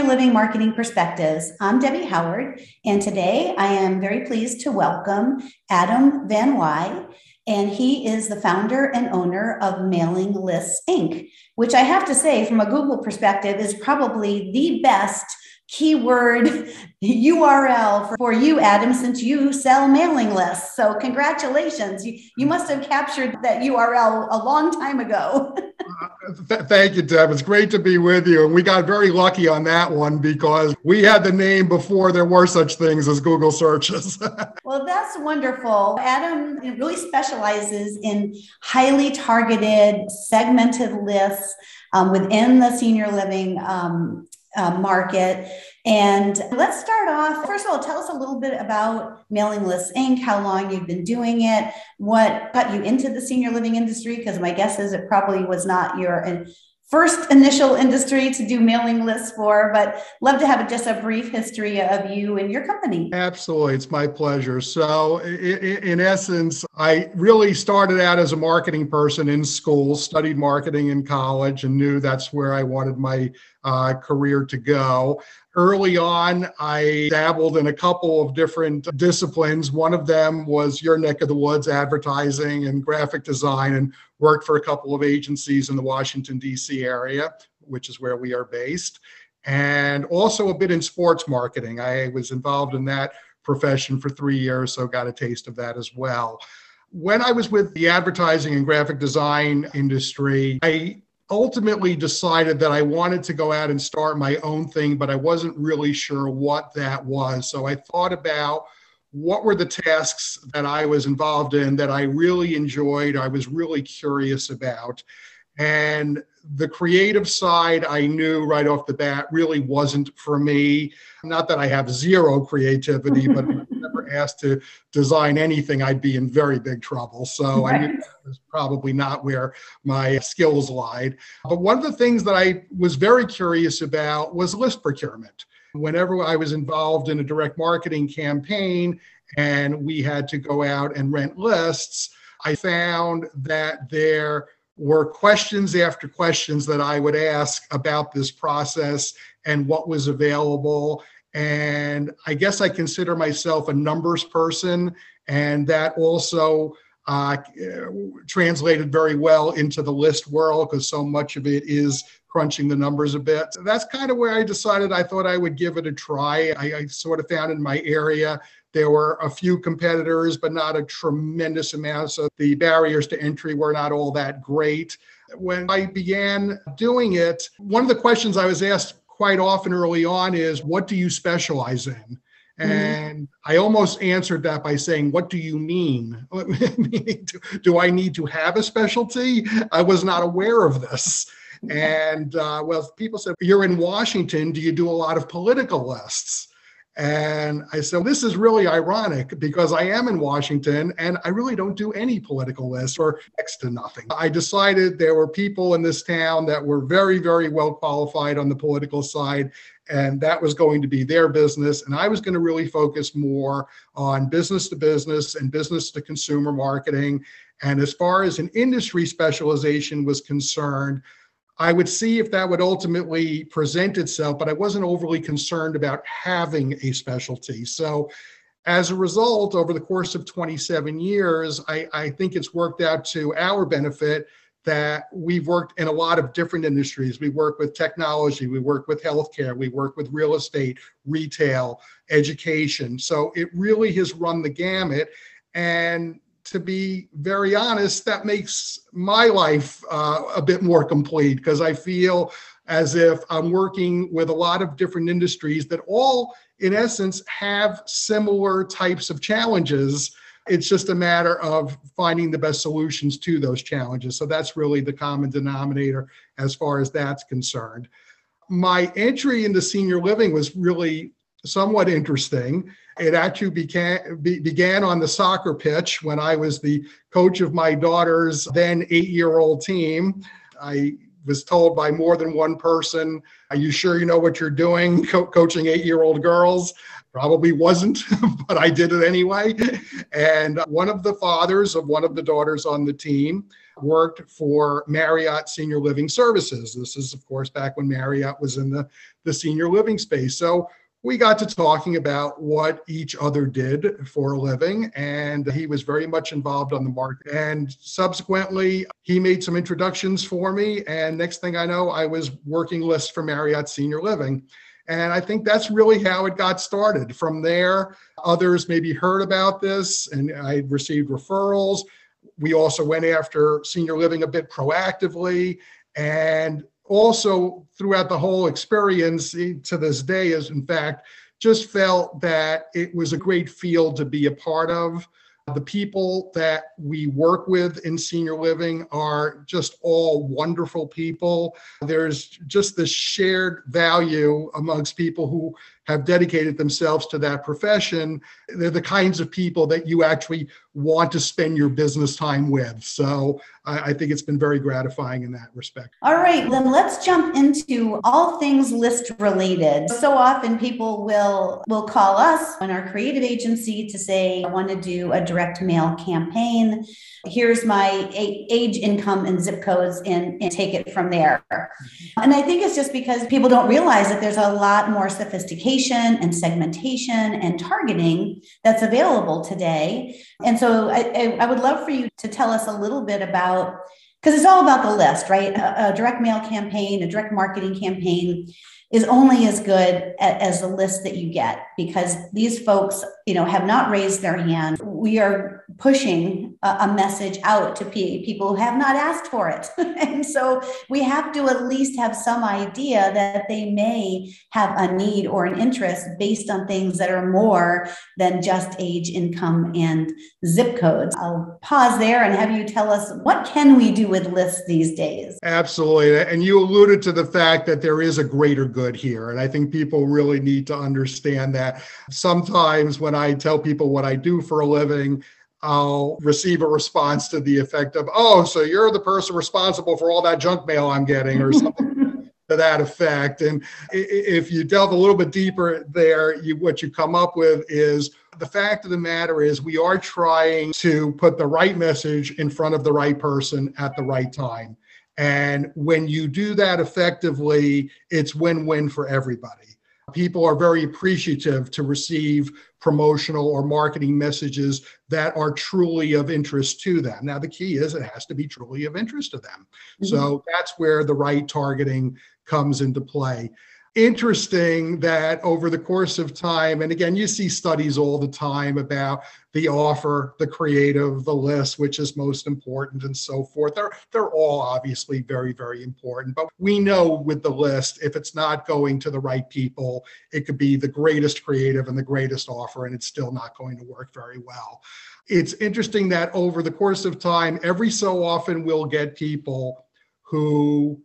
Senior Living Marketing Perspectives. I'm Debbie Howard, and today I am very pleased to welcome Adam Van Wy, and he is the founder and owner of Mailing Lists Inc., which I have to say, from a Google perspective, is probably the best keyword URL for, you, Adam, since you sell mailing lists. So, congratulations. You, you must have captured that URL a long time ago. Th- thank you, Deb. It's great to be with you. And we got very lucky on that one because we had the name before there were such things as Google searches. well, that's wonderful. Adam really specializes in highly targeted, segmented lists um, within the senior living um, uh, market. And let's start off. First of all, tell us a little bit about Mailing Lists Inc., how long you've been doing it, what got you into the senior living industry, because my guess is it probably was not your first initial industry to do mailing lists for, but love to have just a brief history of you and your company. Absolutely. It's my pleasure. So, in, essence, I really started out as a marketing person in school, studied marketing in college, and knew that's where I wanted my uh, career to go. Early on, I dabbled in a couple of different disciplines. One of them was your neck of the woods, advertising and graphic design, and worked for a couple of agencies in the Washington, D.C. area, which is where we are based, and also a bit in sports marketing. I was involved in that profession for three years, so got a taste of that as well. When I was with the advertising and graphic design industry, I ultimately decided that I wanted to go out and start my own thing, but I wasn't really sure what that was. So I thought about what were the tasks that I was involved in that I really enjoyed, I was really curious about. And the creative side, I knew right off the bat really wasn't for me. Not that I have zero creativity, but asked to design anything, I'd be in very big trouble. So right. I knew that was probably not where my skills lied. But one of the things that I was very curious about was list procurement. Whenever I was involved in a direct marketing campaign and we had to go out and rent lists, I found that there were questions after questions that I would ask about this process and what was available. And I guess I consider myself a numbers person, and that also uh, translated very well into the list world because so much of it is crunching the numbers a bit. So that's kind of where I decided I thought I would give it a try. I, I sort of found in my area there were a few competitors, but not a tremendous amount. So the barriers to entry were not all that great. When I began doing it, one of the questions I was asked quite often early on is, What do you specialize in? Mm-hmm. And I almost answered that by saying, What do you mean? do I need to have a specialty? I was not aware of this. And uh, well, people said, You're in Washington. Do you do a lot of political lists? And I said, This is really ironic because I am in Washington and I really don't do any political lists or next to nothing. I decided there were people in this town that were very, very well qualified on the political side, and that was going to be their business. And I was going to really focus more on business to business and business to consumer marketing. And as far as an industry specialization was concerned, I would see if that would ultimately present itself, but I wasn't overly concerned about having a specialty. So, as a result, over the course of 27 years, I, I, think it's worked out to our benefit that we've worked in a lot of different industries. We work with technology, we work with healthcare, we work with real estate, retail, education. So it really has run the gamut. And to be very honest, that makes my life uh, a bit more complete because I feel as if I'm working with a lot of different industries that all, in essence, have similar types of challenges. It's just a matter of finding the best solutions to those challenges. So that's really the common denominator as far as that's concerned. My entry into senior living was really somewhat interesting. It actually began, be, began on the soccer pitch when I was the coach of my daughter's then eight year old team. I was told by more than one person, Are you sure you know what you're doing co- coaching eight year old girls? Probably wasn't, but I did it anyway. And one of the fathers of one of the daughters on the team worked for Marriott Senior Living Services. This is, of course, back when Marriott was in the the senior living space. So we got to talking about what each other did for a living and he was very much involved on the market and subsequently he made some introductions for me and next thing i know i was working list for marriott senior living. And i think that's really how it got started. From there others maybe heard about this and i received referrals. We also went after senior living a bit proactively and also throughout the whole experience to this day is in fact just felt that it was a great field to be a part of the people that we work with in senior living are just all wonderful people. There's just this shared value amongst people who have dedicated themselves to that profession. They're the kinds of people that you actually want to spend your business time with. So I, I think it's been very gratifying in that respect. All right, then let's jump into all things list related. So often people will will call us in our creative agency to say, I want to do a direct mail campaign. Here's my age, income, and zip codes, and, and take it from there. And I think it's just because people don't realize that there's a lot more sophistication and segmentation and targeting that's available today. And so I, I, would love for you to tell us a little bit about because it's all about the list, right? A, a, direct mail campaign, a direct marketing campaign is only as good as the list that you get because these folks, you know, have not raised their hand. We are pushing a, a message out to people who have not asked for it. and so we have to at least have some idea that they may have a need or an interest based on things that are more than just age, income, and zip codes. I'll pause there and have you tell us what can we do with lists these days? Absolutely. And you alluded to the fact that there is a greater good here. And I think people really need to understand that. Sometimes when I tell people what I do for a living, I'll receive a response to the effect of, oh, so you're the person responsible for all that junk mail I'm getting, or something to that effect. And if you delve a little bit deeper there, you, what you come up with is the fact of the matter is we are trying to put the right message in front of the right person at the right time. And when you do that effectively, it's win win for everybody people are very appreciative to receive promotional or marketing messages that are truly of interest to them. Now, the key is it has to be truly of interest to them. Mm-hmm. So that's where the right targeting comes into play interesting that over the course of time, and again, you see studies all the time about the offer, the creative, the list, which is most important, and so forth. They're, they're all obviously very, very important. But we know with the list, if it's not going to the right people, it could be the greatest creative and the greatest offer, and it's still not going to work very well. It's interesting that over the course of time, every so often we'll get people who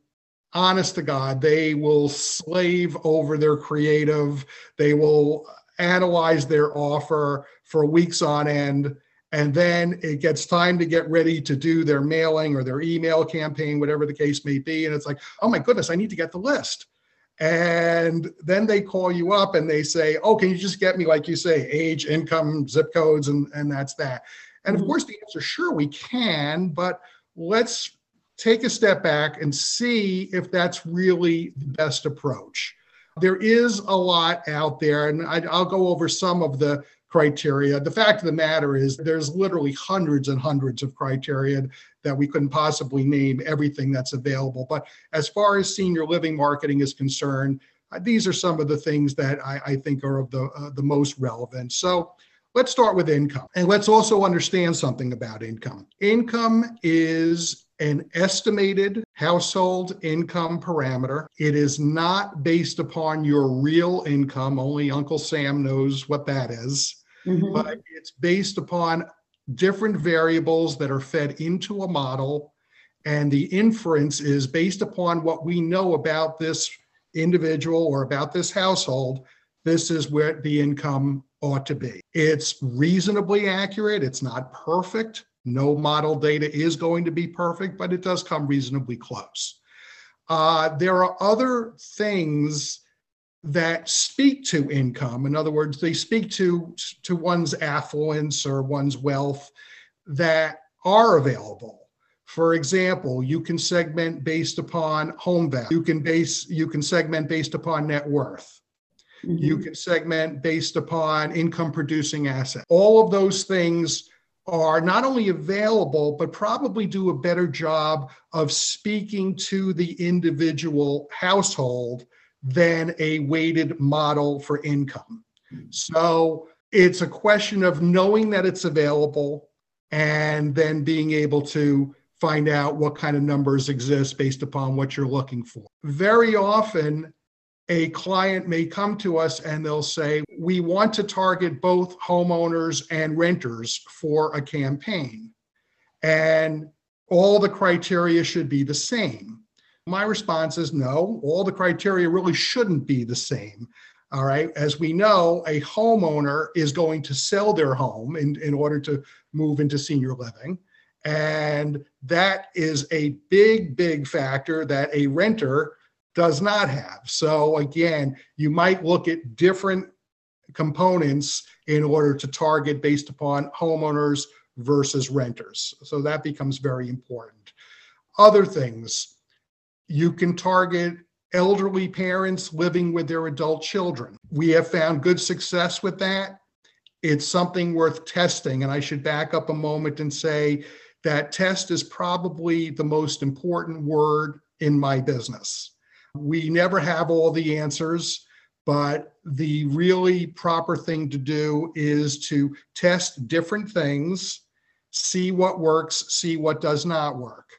honest to God, they will slave over their creative. They will analyze their offer for weeks on end. And then it gets time to get ready to do their mailing or their email campaign, whatever the case may be. And it's like, oh my goodness, I need to get the list. And then they call you up and they say, oh, can you just get me, like you say, age, income, zip codes, and, and that's that. And of mm-hmm. course, the answer, sure, we can, but let's take a step back and see if that's really the best approach. There is a lot out there, and I, will go over some of the criteria. The fact of the matter is, there's literally hundreds and hundreds of criteria that we couldn't possibly name everything that's available. But as far as senior living marketing is concerned, uh, these are some of the things that I, I think are of the uh, the most relevant. So let's start with income, and let's also understand something about income. Income is an estimated household income parameter. It is not based upon your real income, only Uncle Sam knows what that is, mm-hmm. but it's based upon different variables that are fed into a model. And the inference is based upon what we know about this individual or about this household. This is where the income ought to be. It's reasonably accurate, it's not perfect no model data is going to be perfect, but it does come reasonably close. Uh, there are other things that speak to income. In other words, they speak to, to one's affluence or one's wealth that are available. For example, you can segment based upon home value. You can base you can segment based upon net worth. Mm-hmm. You can segment based upon income producing asset. All of those things are not only available, but probably do a better job of speaking to the individual household than a weighted model for income. So it's a question of knowing that it's available and then being able to find out what kind of numbers exist based upon what you're looking for. Very often, a client may come to us and they'll say, We want to target both homeowners and renters for a campaign. And all the criteria should be the same. My response is no, all the criteria really shouldn't be the same. All right. As we know, a homeowner is going to sell their home in, in order to move into senior living. And that is a big, big factor that a renter does not have. So again, you might look at different components in order to target based upon homeowners versus renters. So that becomes very important. Other things, you can target elderly parents living with their adult children. We have found good success with that. It's something worth testing. And I should back up a moment and say that test is probably the most important word in my business. We never have all the answers, but the really proper thing to do is to test different things, see what works, see what does not work.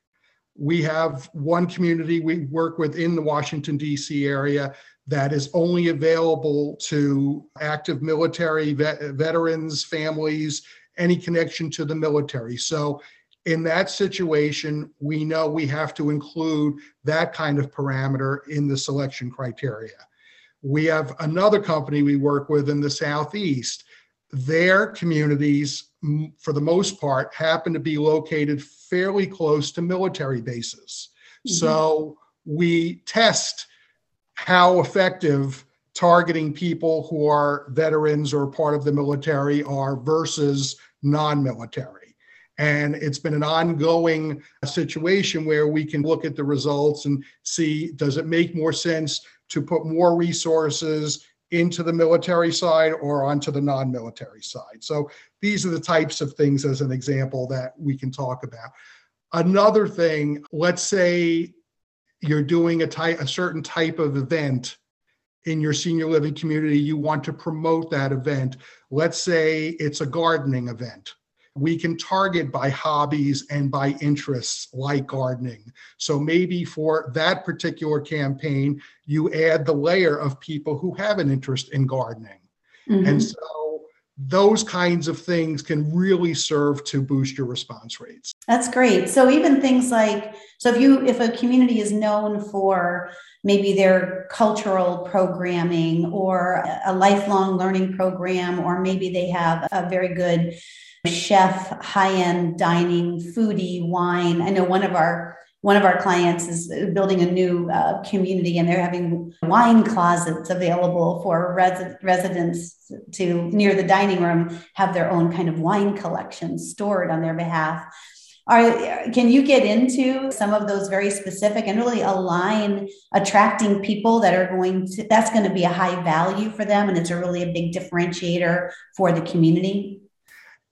We have one community we work with in the Washington, D.C. area that is only available to active military vet- veterans, families, any connection to the military. So in that situation, we know we have to include that kind of parameter in the selection criteria. We have another company we work with in the Southeast. Their communities, for the most part, happen to be located fairly close to military bases. Mm-hmm. So we test how effective targeting people who are veterans or part of the military are versus non military. And it's been an ongoing situation where we can look at the results and see does it make more sense to put more resources into the military side or onto the non military side. So these are the types of things, as an example, that we can talk about. Another thing, let's say you're doing a, type, a certain type of event in your senior living community, you want to promote that event. Let's say it's a gardening event we can target by hobbies and by interests like gardening. So maybe for that particular campaign, you add the layer of people who have an interest in gardening. Mm-hmm. And so those kinds of things can really serve to boost your response rates. That's great. So even things like so if you if a community is known for maybe their cultural programming or a lifelong learning program or maybe they have a very good chef, high-end dining, foodie, wine. I know one of our one of our clients is building a new uh, community and they're having wine closets available for res- residents to near the dining room have their own kind of wine collection stored on their behalf are can you get into some of those very specific and really align attracting people that are going to that's going to be a high value for them and it's a really a big differentiator for the community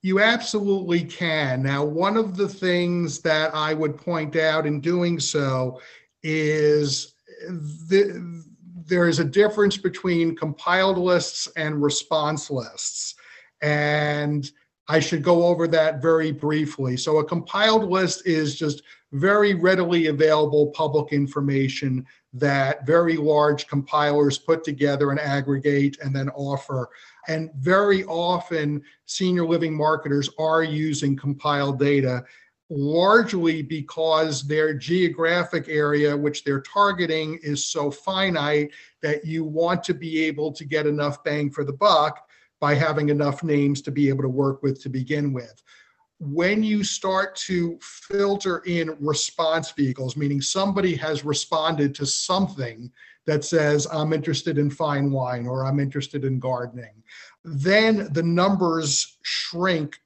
you absolutely can. Now, one of the things that I would point out in doing so is the, there is a difference between compiled lists and response lists. And I should go over that very briefly. So, a compiled list is just very readily available public information that very large compilers put together and aggregate and then offer. And very often, senior living marketers are using compiled data largely because their geographic area, which they're targeting, is so finite that you want to be able to get enough bang for the buck by having enough names to be able to work with to begin with when you start to filter in response vehicles, meaning somebody has responded to something that says, I'm interested in fine wine or I'm interested in gardening, then the numbers shrink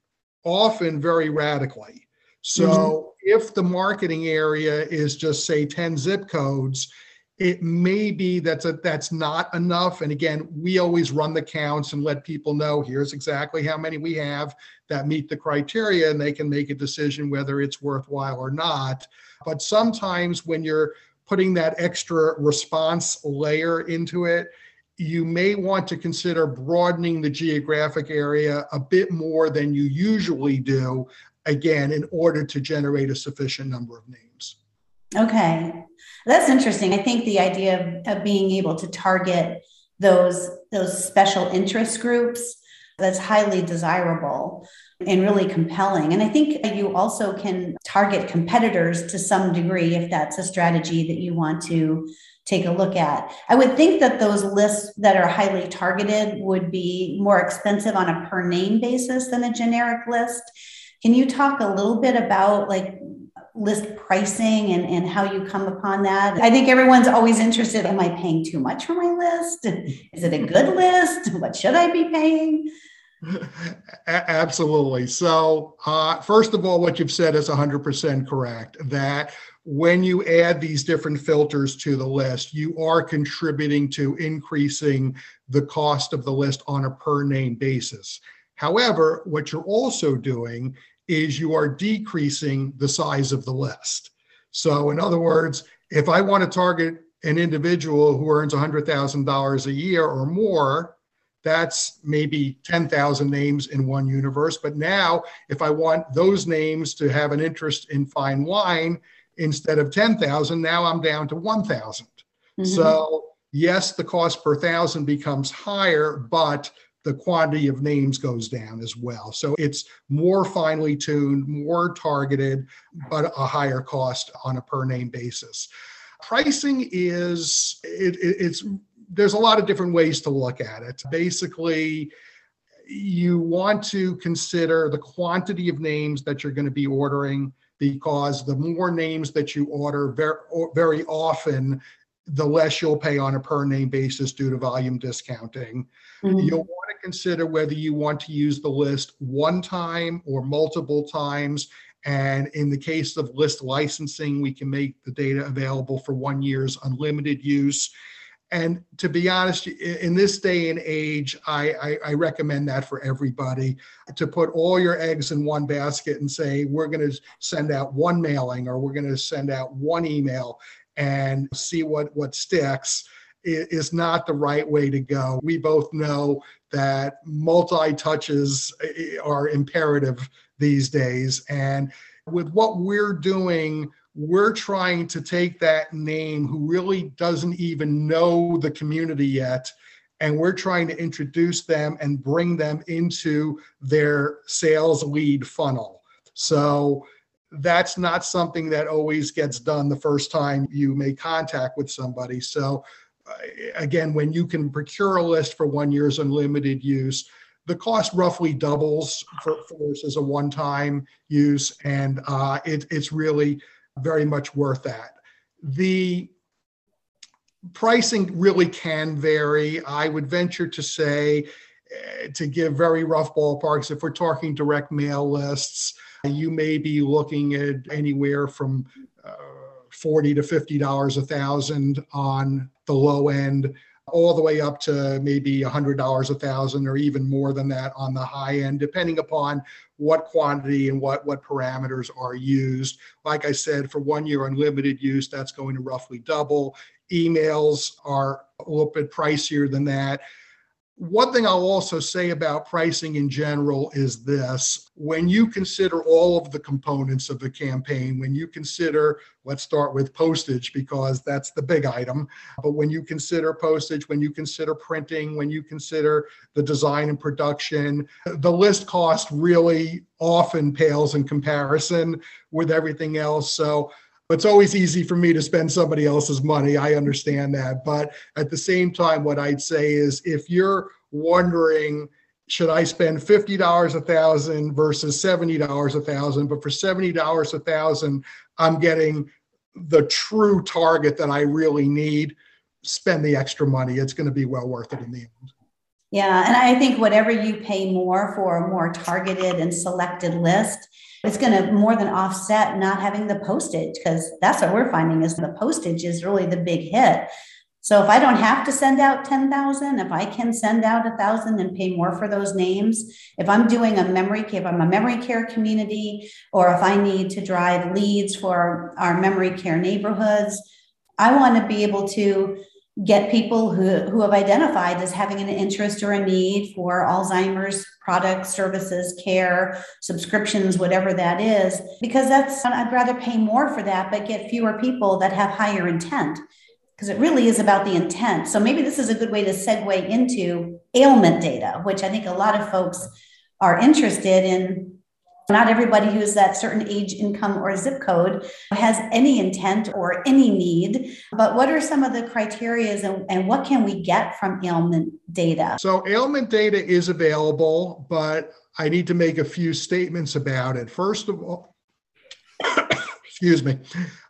often very radically. So mm-hmm. if the marketing area is just say 10 zip codes, it may be that's a, that's not enough. And again, we always run the counts and let people know here's exactly how many we have that meet the criteria, and they can make a decision whether it's worthwhile or not. But sometimes when you're putting that extra response layer into it, you may want to consider broadening the geographic area a bit more than you usually do, again, in order to generate a sufficient number of names. Okay. That's interesting. I think the idea of, of being able to target those those special interest groups that's highly desirable and really compelling. And I think you also can target competitors to some degree if that's a strategy that you want to take a look at. I would think that those lists that are highly targeted would be more expensive on a per name basis than a generic list. Can you talk a little bit about like list pricing and, and how you come upon that? I think everyone's always interested. Am I paying too much for my list? Is it a good list? What should I be paying? Absolutely. So, uh, first of all, what you've said is 100% correct that when you add these different filters to the list, you are contributing to increasing the cost of the list on a per name basis. However, what you're also doing is you are decreasing the size of the list. So, in other words, if I want to target an individual who earns $100,000 a year or more, that's maybe 10,000 names in one universe. But now, if I want those names to have an interest in fine wine instead of 10,000, now I'm down to 1,000. Mm-hmm. So, yes, the cost per thousand becomes higher, but the quantity of names goes down as well. So it's more finely tuned, more targeted, but a higher cost on a per name basis. Pricing is it, it, it's there's a lot of different ways to look at it. Basically, you want to consider the quantity of names that you're going to be ordering because the more names that you order very, very often the less you'll pay on a per name basis due to volume discounting. Mm-hmm. You'll want consider whether you want to use the list one time or multiple times. And in the case of list licensing, we can make the data available for one year's unlimited use. And to be honest, in this day and age, I, I, I, recommend that for everybody to put all your eggs in one basket and say, we're going to send out one mailing or we're going to send out one email and see what, what sticks is not the right way to go. We both know that multi touches are imperative these days. And with what we're doing, we're trying to take that name who really doesn't even know the community yet and we're trying to introduce them and bring them into their sales lead funnel so that's not something that always gets done the first time you make contact with somebody so again when you can procure a list for one year's unlimited use the cost roughly doubles for, for as a one-time use and uh, it, it's really very much worth that. The pricing really can vary. I would venture to say, uh, to give very rough ballparks, if we're talking direct mail lists, you may be looking at anywhere from uh, 40 to $50 a thousand on the low end all the way up to maybe $100 a thousand or even more than that on the high end, depending upon what quantity and what, what parameters are used. Like I said, for one year unlimited use, that's going to roughly double. Emails are a little bit pricier than that. One thing I'll also say about pricing in general is this when you consider all of the components of the campaign, when you consider, let's start with postage because that's the big item, but when you consider postage, when you consider printing, when you consider the design and production, the list cost really often pales in comparison with everything else. So it's always easy for me to spend somebody else's money. I understand that. But at the same time, what I'd say is if you're wondering, should I spend $50 a thousand versus $70 a thousand? But for $70 a thousand, I'm getting the true target that I really need. Spend the extra money. It's going to be well worth it in the end. Yeah, and I think whatever you pay more for a more targeted and selected list, it's going to more than offset not having the postage because that's what we're finding is the postage is really the big hit. So if I don't have to send out 10,000, if I can send out a thousand and pay more for those names, if I'm doing a memory care, if I'm a memory care community, or if I need to drive leads for our memory care neighborhoods, I want to be able to get people who, who have identified as having an interest or a need for Alzheimer's products, services, care, subscriptions, whatever that is, because that's, I'd rather pay more for that, but get fewer people that have higher intent because it really is about the intent. So maybe this is a good way to segue into ailment data, which I think a lot of folks are interested in. Not everybody who's that certain age, income, or zip code has any intent or any need. But what are some of the criterias and, and what can we get from ailment data? So, ailment data is available, but I need to make a few statements about it. First of all, excuse me.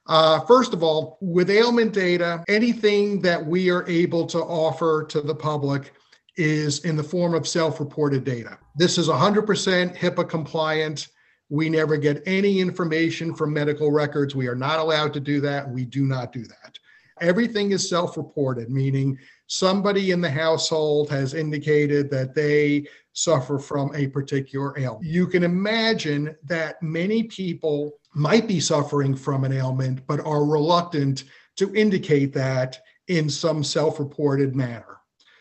Uh, first of all, with ailment data, anything that we are able to offer to the public is in the form of self reported data. This is 100% HIPAA compliant. We never get any information from medical records. We are not allowed to do that. We do not do that. Everything is self reported, meaning somebody in the household has indicated that they suffer from a particular ailment. You can imagine that many people might be suffering from an ailment, but are reluctant to indicate that in some self reported manner.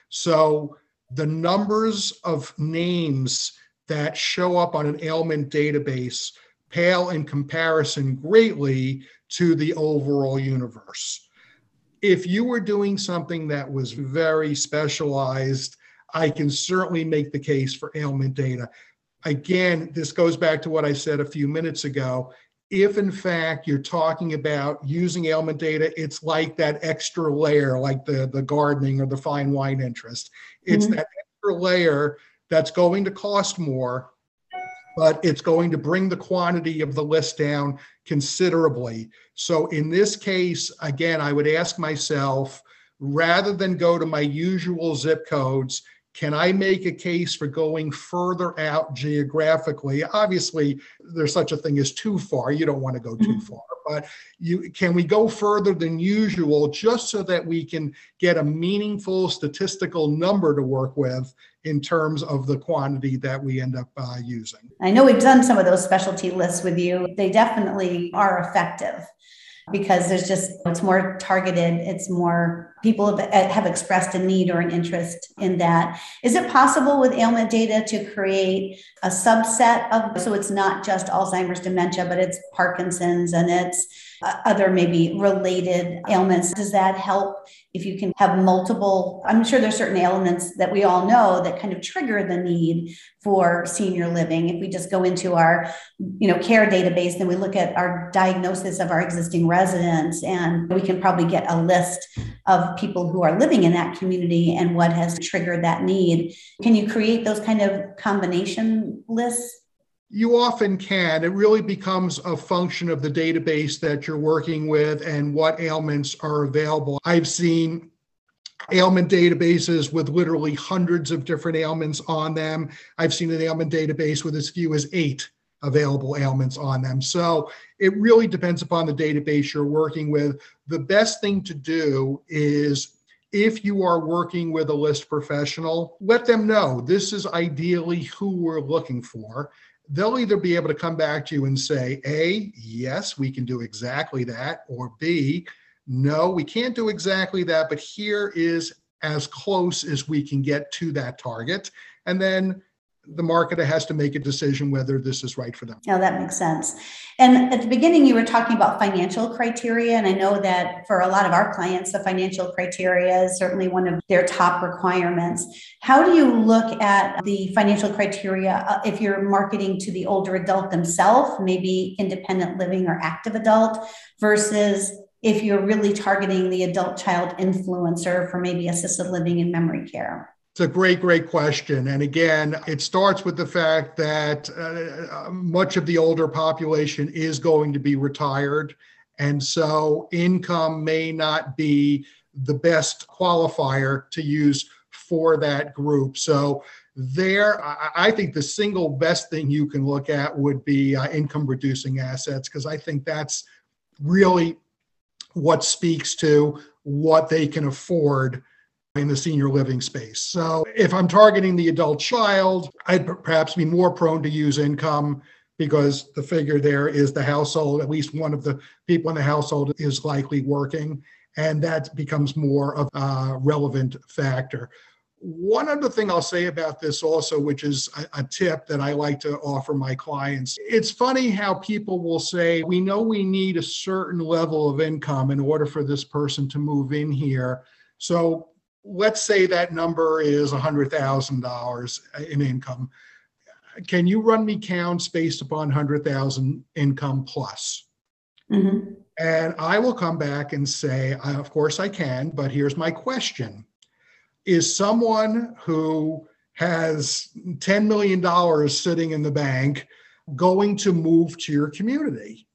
So the numbers of names that show up on an ailment database pale in comparison greatly to the overall universe. If you were doing something that was very specialized, I can certainly make the case for ailment data. Again, this goes back to what I said a few minutes ago if in fact you're talking about using ailment data, it's like that extra layer, like the, the gardening or the fine wine interest. It's mm-hmm. that extra layer that's going to cost more, but it's going to bring the quantity of the list down considerably. So in this case, again, I would ask myself, rather than go to my usual zip codes, can I make a case for going further out geographically? Obviously, there's such a thing as too far. You don't want to go too mm-hmm. far, but you can we go further than usual just so that we can get a meaningful statistical number to work with in terms of the quantity that we end up uh, using. I know we've done some of those specialty lists with you. They definitely are effective because there's just it's more targeted it's more people have, have expressed a need or an interest in that. Is it possible with ailment data to create a subset of so it's not just alzheimer's dementia but it's parkinson's and it's uh, other maybe related ailments. Does that help if you can have multiple i'm sure there's certain ailments that we all know that kind of trigger the need for senior living. If we just go into our you know care database then we look at our diagnosis of our existing residents and we can probably get a list of people who are living in that community and what has triggered that need. Can you create those kind of combination lists you often can. It really becomes a function of the database that you're working with and what ailments are available. I've seen ailment databases with literally hundreds of different ailments on them. I've seen an ailment database with as few as eight available ailments on them. So it really depends upon the database you're working with. The best thing to do is if you are working with a list professional, let them know this is ideally who we're looking for they'll either be able to come back to you and say, A, yes, we can do exactly that, or B, no, we can't do exactly that, but here is as close as we can get to that target. And then the marketer has to make a decision whether this is right for them. Yeah, that makes sense. And at the beginning, you were talking about financial criteria. And I know that for a lot of our clients, the financial criteria is certainly one of their top requirements. How do you look at the financial criteria uh, if you're marketing to the older adult themselves, maybe independent living or active adult, versus if you're really targeting the adult child influencer for maybe assisted living and memory care? It's a great, great question. And again, it starts with the fact that uh, much of the older population is going to be retired. And so income may not be the best qualifier to use for that group. So there, I think the single best thing you can look at would be uh, income producing assets because I think that's really what speaks to what they can afford in the senior living space. So if I'm targeting the adult child, I'd perhaps be more prone to use income because the figure there is the household, at least one of the people in the household is likely working, and that becomes more of a relevant factor. One other thing I'll say about this also, which is a, a, tip that I like to offer my clients. It's funny how people will say, we know we need a certain level of income in order for this person to move in here. So let's say that number is $100,000 in income. Can you run me counts based upon 100,000 income plus? Mm-hmm. And I will come back and say, of course I can, but here's my question is someone who has $10 million sitting in the bank going to move to your community?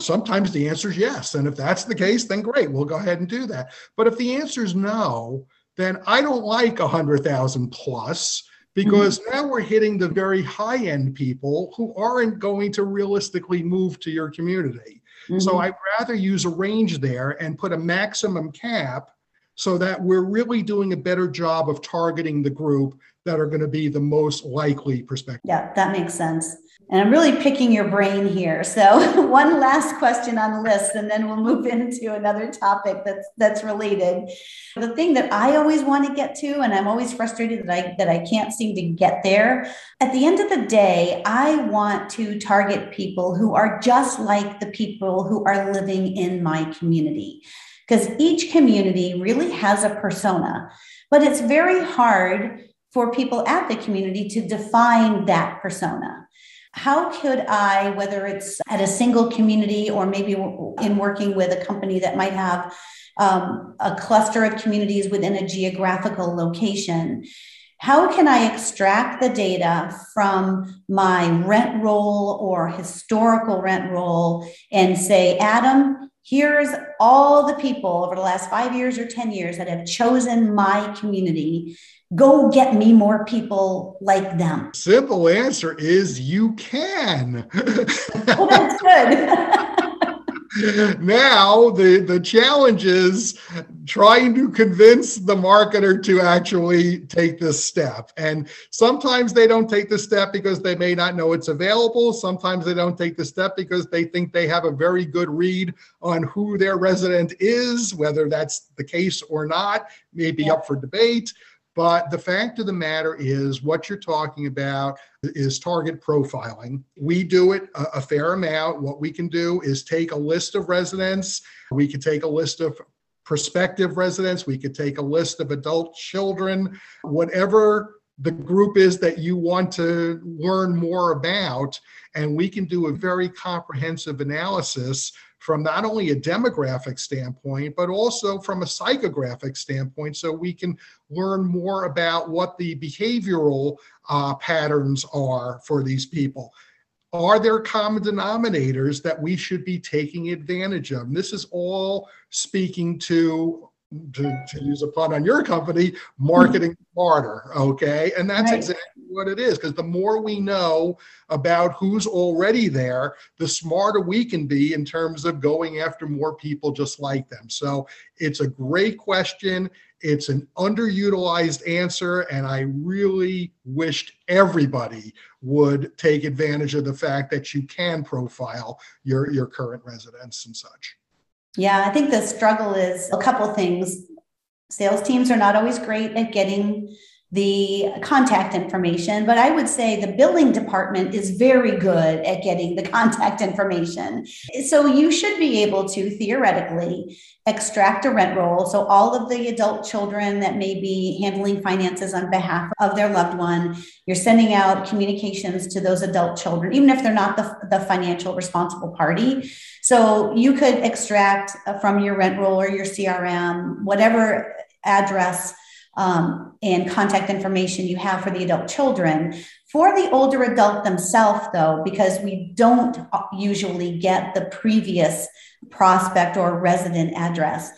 Sometimes the answer is yes. And if that's the case, then great, we'll go ahead and do that. But if the answer is no, then I don't like 100,000 plus because mm-hmm. now we're hitting the very high end people who aren't going to realistically move to your community. Mm-hmm. So I'd rather use a range there and put a maximum cap so that we're really doing a better job of targeting the group that are going to be the most likely prospective. Yeah, that makes sense. And I'm really picking your brain here. So one last question on the list, and then we'll move into another topic that's that's related. The thing that I always want to get to, and I'm always frustrated that I that I can't seem to get there. At the end of the day, I want to target people who are just like the people who are living in my community because each community really has a persona, but it's very hard for people at the community to define that persona. How could I, whether it's at a single community or maybe in working with a company that might have um, a cluster of communities within a geographical location, how can I extract the data from my rent roll or historical rent roll and say, Adam, here's all the people over the last five years or 10 years that have chosen my community. Go get me more people like them. Simple answer is you can. well, that's good. now the the challenge is trying to convince the marketer to actually take this step and sometimes they don't take the step because they may not know it's available sometimes they don't take the step because they think they have a very good read on who their resident is whether that's the case or not may be yeah. up for debate but the fact of the matter is, what you're talking about is target profiling. We do it a, a, fair amount. What we can do is take a list of residents, we could take a list of prospective residents, we could take a list of adult children, whatever the group is that you want to learn more about. And we can do a very comprehensive analysis from not only a demographic standpoint, but also from a psychographic standpoint, so we can learn more about what the behavioral uh, patterns are for these people. Are there common denominators that we should be taking advantage of? And this is all speaking to to, to, use a pun on your company, marketing smarter. Okay. And that's right. exactly what it is. Because the more we know about who's already there, the smarter we can be in terms of going after more people just like them. So it's a great question. It's an underutilized answer. And I really wished everybody would take advantage of the fact that you can profile your, your current residents and such. Yeah, I think the struggle is a couple things. Sales teams are not always great at getting the contact information, but I would say the billing department is very good at getting the contact information. So you should be able to theoretically extract a rent roll. So all of the adult children that may be handling finances on behalf of their loved one, you're sending out communications to those adult children, even if they're not the, the financial responsible party. So you could extract from your rent roll or your CRM, whatever address um, and contact information you have for the adult children. For the older adult themselves, though, because we don't usually get the previous prospect or resident address,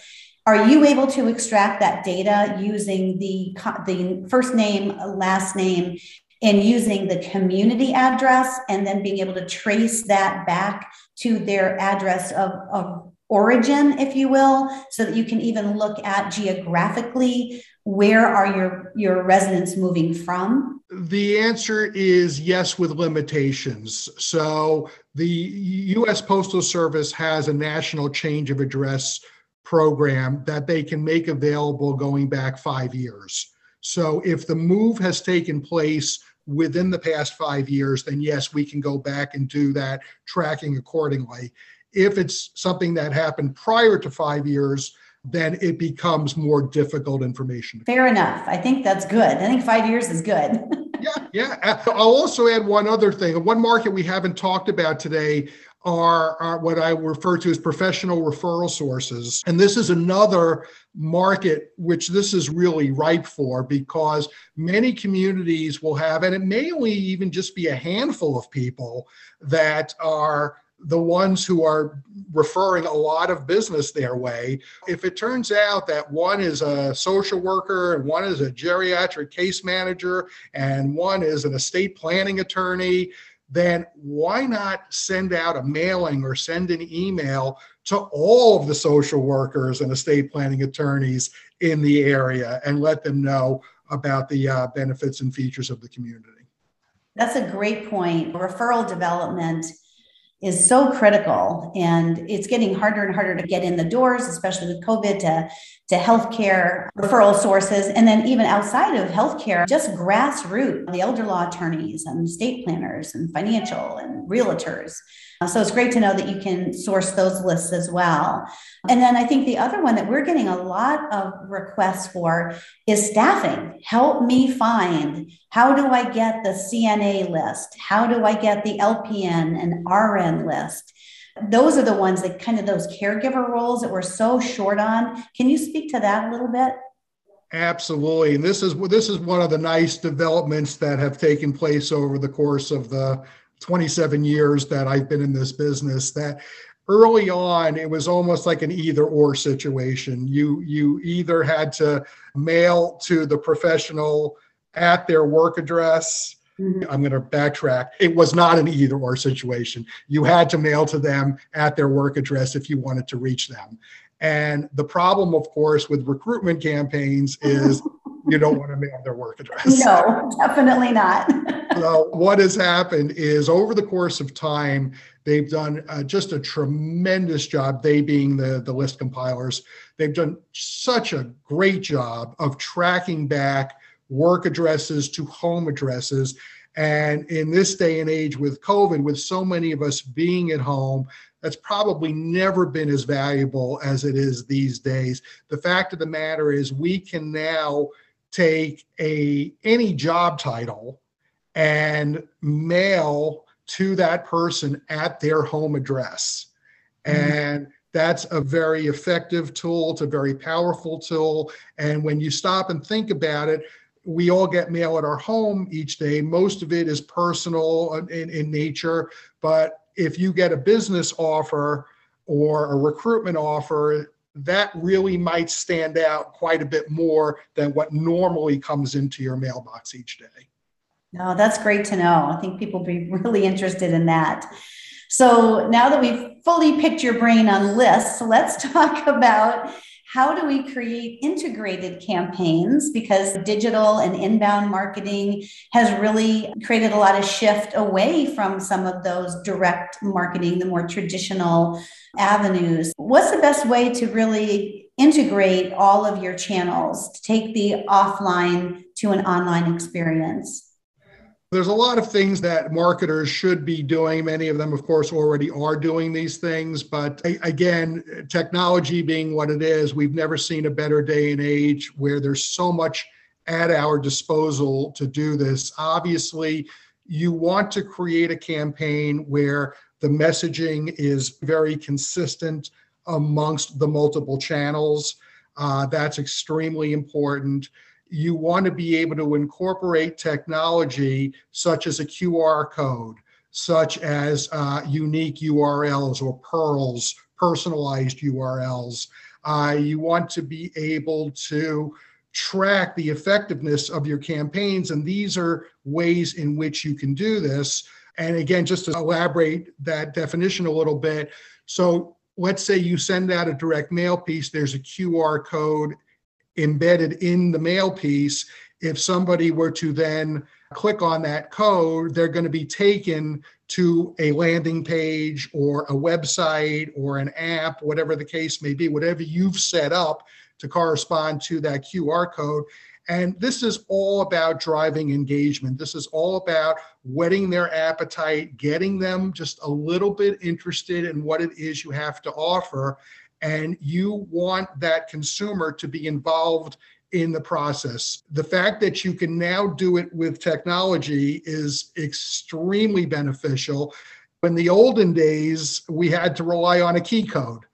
are you able to extract that data using the, the first name, last name, and using the community address and then being able to trace that back to their address of, of origin, if you will, so that you can even look at geographically where are your, your residents moving from? The answer is yes, with limitations. So the US Postal Service has a national change of address program that they can make available going back five years. So if the move has taken place within the past five years, then yes, we can go back and do that tracking accordingly. If it's something that happened prior to five years, then it becomes more difficult information. Fair enough. I think that's good. I think five years is good. yeah, yeah. Uh, I'll also add one other thing. One market we haven't talked about today are, are, what I refer to as professional referral sources. And this is another market which this is really ripe for because many communities will have, and it may only even just be a handful of people that are the ones who are referring a lot of business their way. If it turns out that one is a social worker and one is a geriatric case manager and one is an estate planning attorney, then why not send out a mailing or send an email to all of the social workers and estate planning attorneys in the area and let them know about the uh, benefits and features of the community? That's a great point. Referral development is so critical and it's getting harder and harder to get in the doors especially with covid to, to healthcare referral sources. And then even outside of healthcare just grassroots the elder law attorneys and estate planners and financial and realtors Uh, so it's great to know that you can source those lists as well. And then I think the other one that we're getting a lot of requests for is staffing. Help me find how do I get the CNA list? How do I get the LPN and RN list? Those are the ones that kind of those caregiver roles that we're so short on. Can you speak to that a little bit? Absolutely, and this is this is one of the nice developments that have taken place over the course of the 27 years that I've been in this business that early on it was almost like an either or situation. You you either had to mail to the professional at their work address. Mm-hmm. i'm going to backtrack. It was not an either or situation. You had to mail to them at their work address if you wanted to reach them. And the problem of course with recruitment campaigns is you don't want to mail their work address. No, definitely not. so, what has happened is over the course of time, they've done uh, just a tremendous job, they being the, the list compilers. They've done such a great job of tracking back work addresses to home addresses. And in this day and age with COVID, with so many of us being at home, that's probably never been as valuable as it is these days. The fact of the matter is, we can now take a any job title and mail to that person at their home address. Mm-hmm. And that's a very effective tool. It's a very powerful tool. And when you stop and think about it, we all get mail at our home each day. Most of it is personal in, in nature. But if you get a business offer or a recruitment offer, that really might stand out quite a bit more than what normally comes into your mailbox each day. No, that's great to know. I think people be really interested in that. So now that we've fully picked your brain on lists, let's talk about how do we create integrated campaigns because digital and inbound marketing has really created a lot of shift away from some of those direct marketing the more traditional avenues what's the best way to really integrate all of your channels to take the offline to an online experience there's a lot of things that marketers should be doing. Many of them, of course, already are doing these things. But again, technology being what it is, we've never seen a better day and age where there's so much at our disposal to do this. Obviously, you want to create a campaign where the messaging is very consistent amongst the multiple channels. Uh, that's extremely important you want to be able to incorporate technology such as a QR code, such as uh, unique URLs or PURLs, personalized URLs. Uh, you want to be able to track the effectiveness of your campaigns. And these are ways in which you can do this. And again, just to elaborate that definition a little bit. So let's say you send out a direct mail piece, there's a QR code embedded in the mail piece. If somebody were to then click on that code, they're going to be taken to a landing page or a website or an app, whatever the case may be, whatever you've set up to correspond to that QR code. And this is all about driving engagement. This is all about whetting their appetite, getting them just a little bit interested in what it is you have to offer. And you want that consumer to be involved in the process. The fact that you can now do it with technology is extremely beneficial. In the olden days, we had to rely on a key code.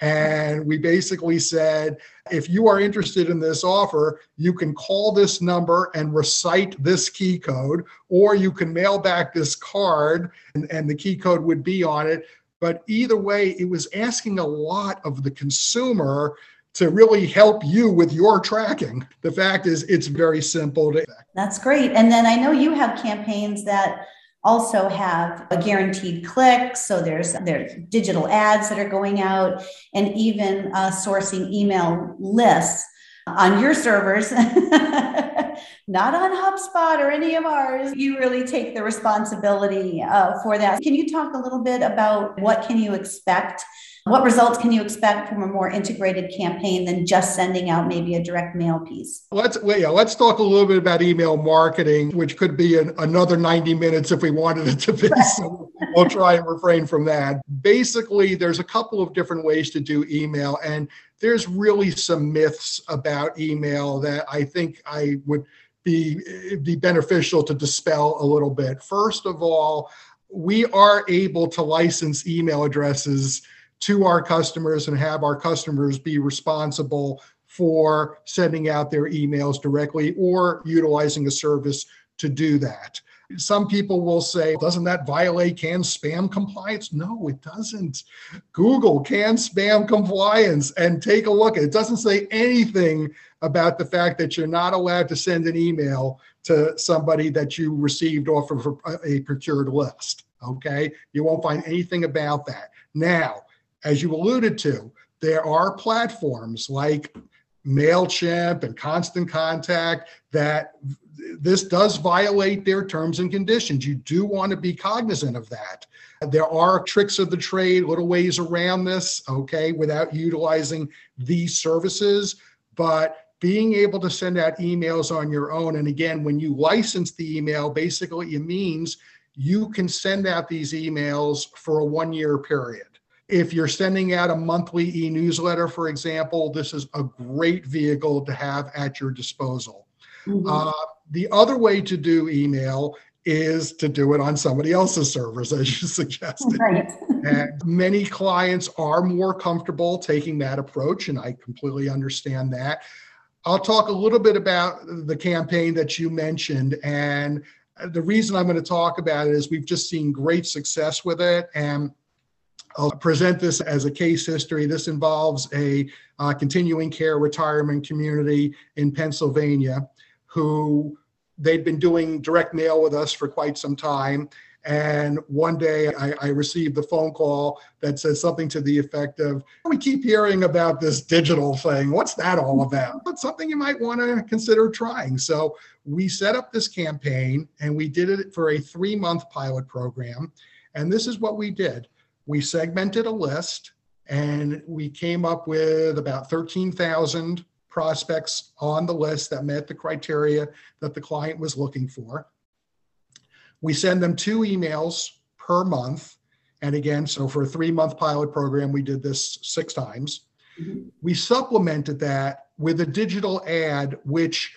And we basically said, if you are interested in this offer, you can call this number and recite this key code, or you can mail back this card and, and the key code would be on it. But either way, it was asking a lot of the consumer to really help you with your tracking. The fact is, it's very simple. To- That's great. And then I know you have campaigns that also have a guaranteed click. So there's there's digital ads that are going out, and even uh, sourcing email lists on your servers, not on HubSpot or any of ours. You really take the responsibility uh, for that. Can you talk a little bit about what can you expect? What results can you expect from a more integrated campaign than just sending out maybe a direct mail piece? Let's well, yeah, let's talk a little bit about email marketing, which could be an, another 90 minutes if we wanted it to be. So we'll try and refrain from that. Basically, there's a couple of different ways to do email, and there's really some myths about email that I think I would be be beneficial to dispel a little bit. First of all, we are able to license email addresses to our customers and have our customers be responsible for sending out their emails directly or utilizing a service to do that. Some people will say, doesn't that violate CAN spam compliance? No, it doesn't. Google CAN spam compliance and take a look. It doesn't say anything about the fact that you're not allowed to send an email to somebody that you received off of a procured list. Okay. You won't find anything about that. Now, as you alluded to, there are platforms like MailChimp and Constant Contact that this does violate their terms and conditions. You do want to be cognizant of that. There are tricks of the trade, little ways around this, okay, without utilizing these services. But being able to send out emails on your own, and again, when you license the email, basically it means you can send out these emails for a one year period. If you're sending out a monthly e newsletter, for example, this is a great vehicle to have at your disposal. Mm-hmm. Uh, the other way to do email is to do it on somebody else's servers, as you suggested. Right. and many clients are more comfortable taking that approach, and I completely understand that. I'll talk a little bit about the campaign that you mentioned. And the reason I'm going to talk about it is we've just seen great success with it. And I'll present this as a case history. This involves a uh, continuing care retirement community in Pennsylvania who they'd been doing direct mail with us for quite some time. And one day I, I, received the phone call that says something to the effect of, We keep hearing about this digital thing. What's that all about? But something you might want to consider trying. So we set up this campaign and we did it for a three month pilot program. And this is what we did we segmented a list and we came up with about 13,000 prospects on the list that met the criteria that the client was looking for. We send them two emails per month. And again, so for a three month pilot program, we did this six times. Mm-hmm. We supplemented that with a digital ad, which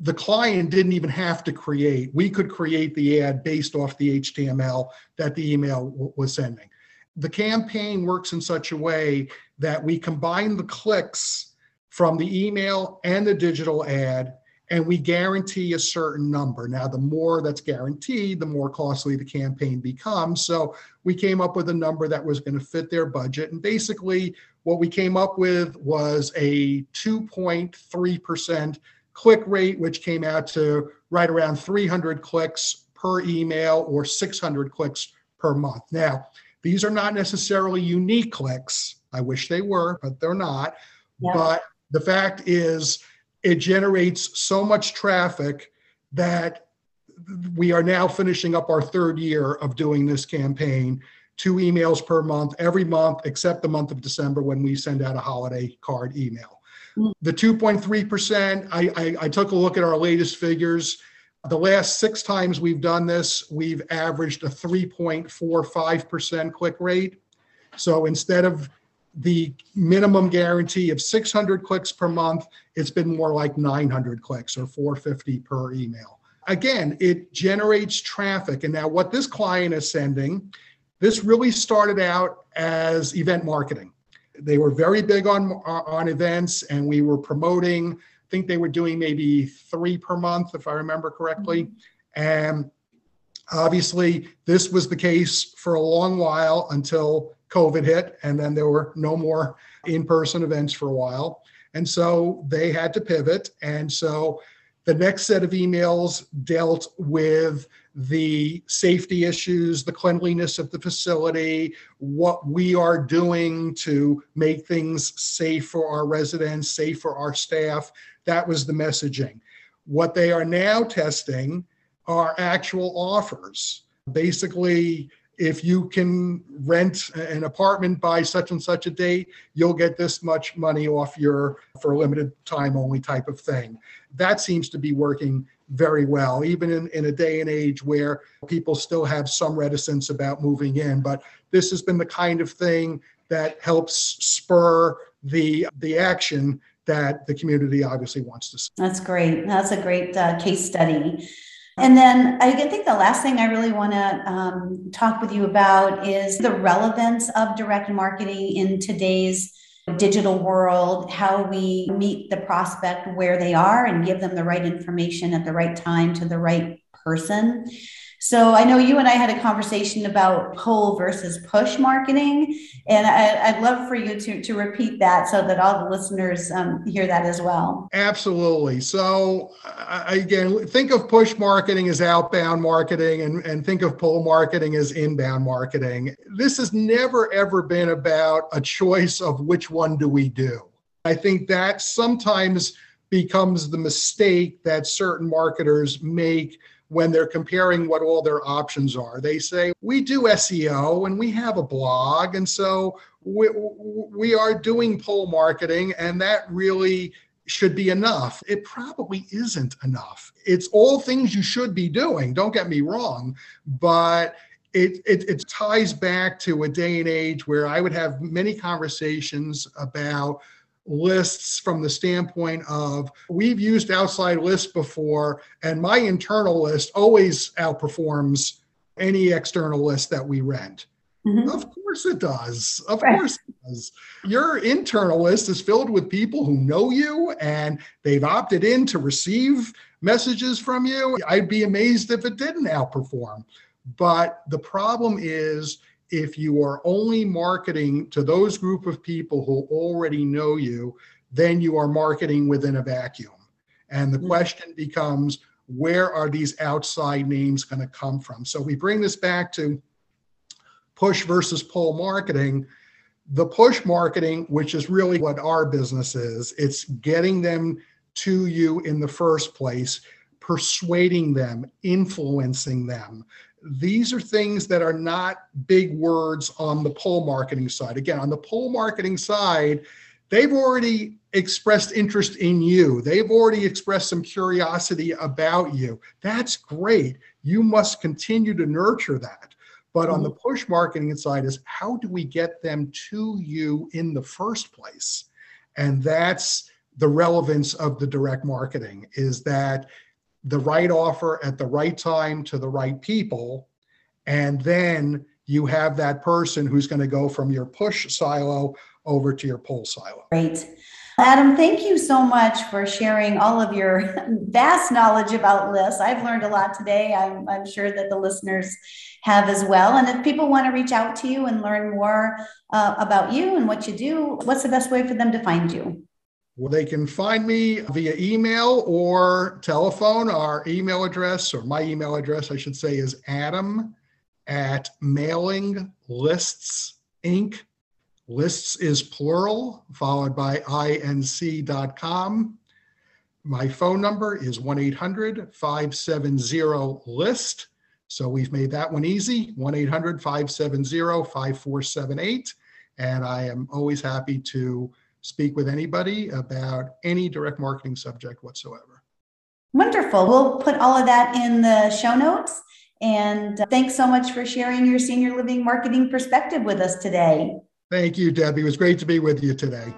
the client didn't even have to create. We could create the ad based off the HTML that the email w- was sending the campaign works in such a way that we combine the clicks from the email and the digital ad and we guarantee a certain number. Now, the more that's guaranteed, the more costly the campaign becomes. So we came up with a number that was going to fit their budget. And basically, what we came up with was a 2.3% click rate, which came out to right around 300 clicks per email or 600 clicks per month. Now, these are not necessarily unique clicks. I wish they were, but they're not. Yeah. But the fact is, it generates so much traffic that we are now finishing up our third year of doing this campaign. Two emails per month, every month except the month of December when we send out a holiday card email. Mm. The 2.3%, I, I, I took a look at our latest figures. The last six times we've done this, we've averaged a 3.45% click rate. So instead of the minimum guarantee of 600 clicks per month, it's been more like 900 clicks or 450 per email. Again, it generates traffic. And now, what this client is sending, this really started out as event marketing. They were very big on on events, and we were promoting. I think they were doing maybe three per month, if I remember correctly. Mm-hmm. And obviously, this was the case for a long while until COVID hit, and then there were no more in person events for a while. And so they had to pivot. And so the next set of emails dealt with the safety issues, the cleanliness of the facility, what we are doing to make things safe for our residents, safe for our staff. That was the messaging. What they are now testing are actual offers. Basically, if you can rent an apartment by such and such a date, you'll get this much money off your for a limited time only type of thing. That seems to be working very well, even in, in a day and age where people still have some reticence about moving in. But this has been the kind of thing that helps spur the the action that the community obviously wants to see. That's great. That's a great uh, case study. And then I think the last thing I really want to um, talk with you about is the relevance of direct marketing in today's digital world, how we meet the prospect where they are and give them the right information at the right time to the right person. So I know you and I had a conversation about pull versus push marketing, and I, would love for you to, to repeat that so that all the listeners um, hear that as well. Absolutely. So again, think of push marketing as outbound marketing, and, and think of pull marketing as inbound marketing. This has never ever been about a choice of which one do we do. I think that sometimes becomes the mistake that certain marketers make when they're comparing what all their options are. They say, we do SEO and we have a blog. And so we, we are doing pull marketing, and that really should be enough. It probably isn't enough. It's all things you should be doing, don't get me wrong, but it, it, it ties back to a day and age where I would have many conversations about lists from the standpoint of we've used outside lists before, and my internal list always outperforms any external list that we rent. Mm-hmm. Of course it does. Of right. course it does. Your internal list is filled with people who know you and they've opted in to receive messages from you. I'd be amazed if it didn't outperform. But the problem is if you are only marketing to those group of people who already know you, then you are marketing within a vacuum. And the mm-hmm. question becomes, where are these outside names going to come from? So we bring this back to push versus pull marketing. The push marketing, which is really what our business is, it's getting them to you in the first place, persuading them, influencing them, these are things that are not big words on the pull marketing side. Again, on the pull marketing side, they've already expressed interest in you. They've already expressed some curiosity about you. That's great. You must continue to nurture that. But on the mm-hmm. push marketing side is how do we get them to you in the first place? And that's the relevance of the direct marketing is that the right offer at the right time to the right people. And then you have that person who's going to go from your push silo over to your pull silo. Great. Adam, thank you so much for sharing all of your vast knowledge about lists. I've learned a lot today. I'm, I'm sure that the listeners have as well. And if people want to reach out to you and learn more uh, about you and what you do, what's the best way for them to find you? Well, they can find me via email or telephone. Our email address, or my email address, I should say, is adam at mailing lists inc Lists is plural, followed by inc.com. My phone number is 1 800 570 LIST. So we've made that one easy 1 800 570 5478. And I am always happy to speak with anybody about any direct marketing subject whatsoever. Wonderful. We'll put all of that in the show notes. And uh, thanks so much for sharing your senior living marketing perspective with us today. Thank you, Debbie. It was great to be with you today.